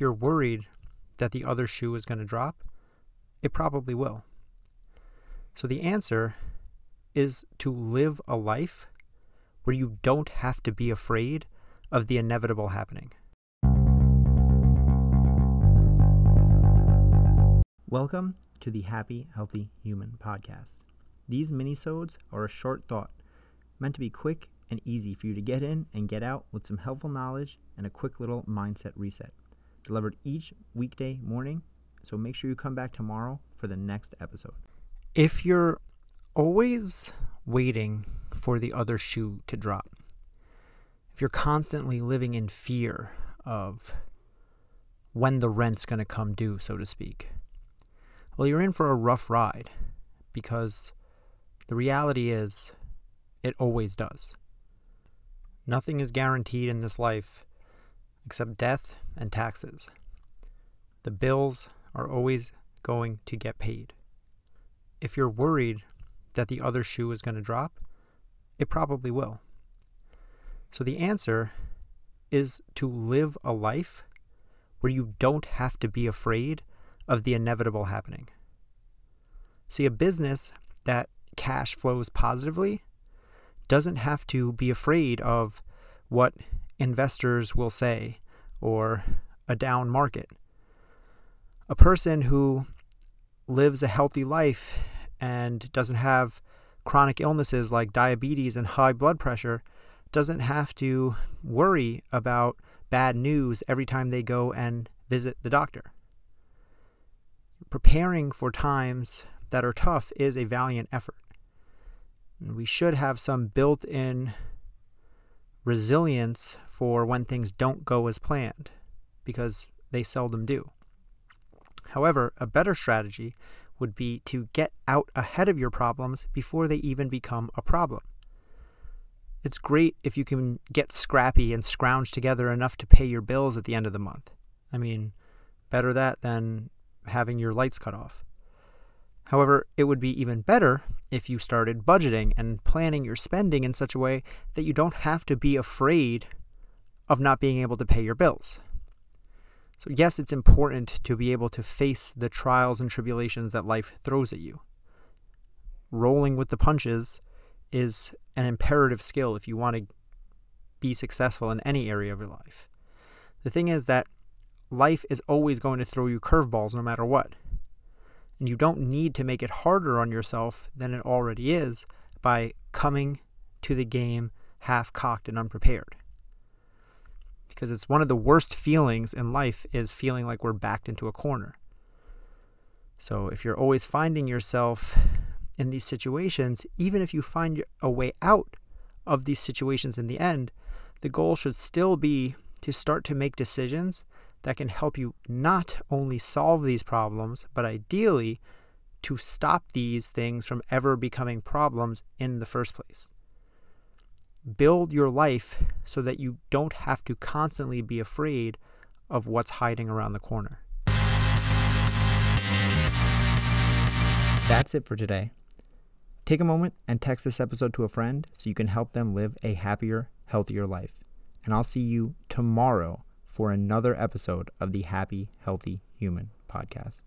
if you're worried that the other shoe is going to drop, it probably will. So the answer is to live a life where you don't have to be afraid of the inevitable happening. Welcome to the Happy Healthy Human podcast. These minisodes are a short thought meant to be quick and easy for you to get in and get out with some helpful knowledge and a quick little mindset reset. Delivered each weekday morning, so make sure you come back tomorrow for the next episode. If you're always waiting for the other shoe to drop, if you're constantly living in fear of when the rent's going to come due, so to speak, well, you're in for a rough ride because the reality is it always does. Nothing is guaranteed in this life except death and taxes. The bills are always going to get paid. If you're worried that the other shoe is going to drop, it probably will. So the answer is to live a life where you don't have to be afraid of the inevitable happening. See, a business that cash flows positively doesn't have to be afraid of what investors will say or a down market. A person who lives a healthy life and doesn't have chronic illnesses like diabetes and high blood pressure doesn't have to worry about bad news every time they go and visit the doctor. Preparing for times that are tough is a valiant effort. We should have some built in resilience for when things don't go as planned, because they seldom do. However, a better strategy would be to get out ahead of your problems before they even become a problem. It's great if you can get scrappy and scrounge together enough to pay your bills at the end of the month. I mean, better that than having your lights cut off. However, it would be even better if you started budgeting and planning your spending in such a way that you don't have to be afraid of not being able to pay your bills. So, yes, it's important to be able to face the trials and tribulations that life throws at you. Rolling with the punches is an imperative skill if you want to be successful in any area of your life. The thing is that life is always going to throw you curveballs no matter what. And you don't need to make it harder on yourself than it already is by coming to the game half cocked and unprepared. Because it's one of the worst feelings in life is feeling like we're backed into a corner. So if you're always finding yourself in these situations, even if you find a way out of these situations in the end, the goal should still be to start to make decisions that can help you not only solve these problems, but ideally to stop these things from ever becoming problems in the first place. Build your life so that you don't have to constantly be afraid of what's hiding around the corner. That's it for today. Take a moment and text this episode to a friend so you can help them live a happier, healthier life. And I'll see you tomorrow for another episode of the Happy Healthy Human podcast.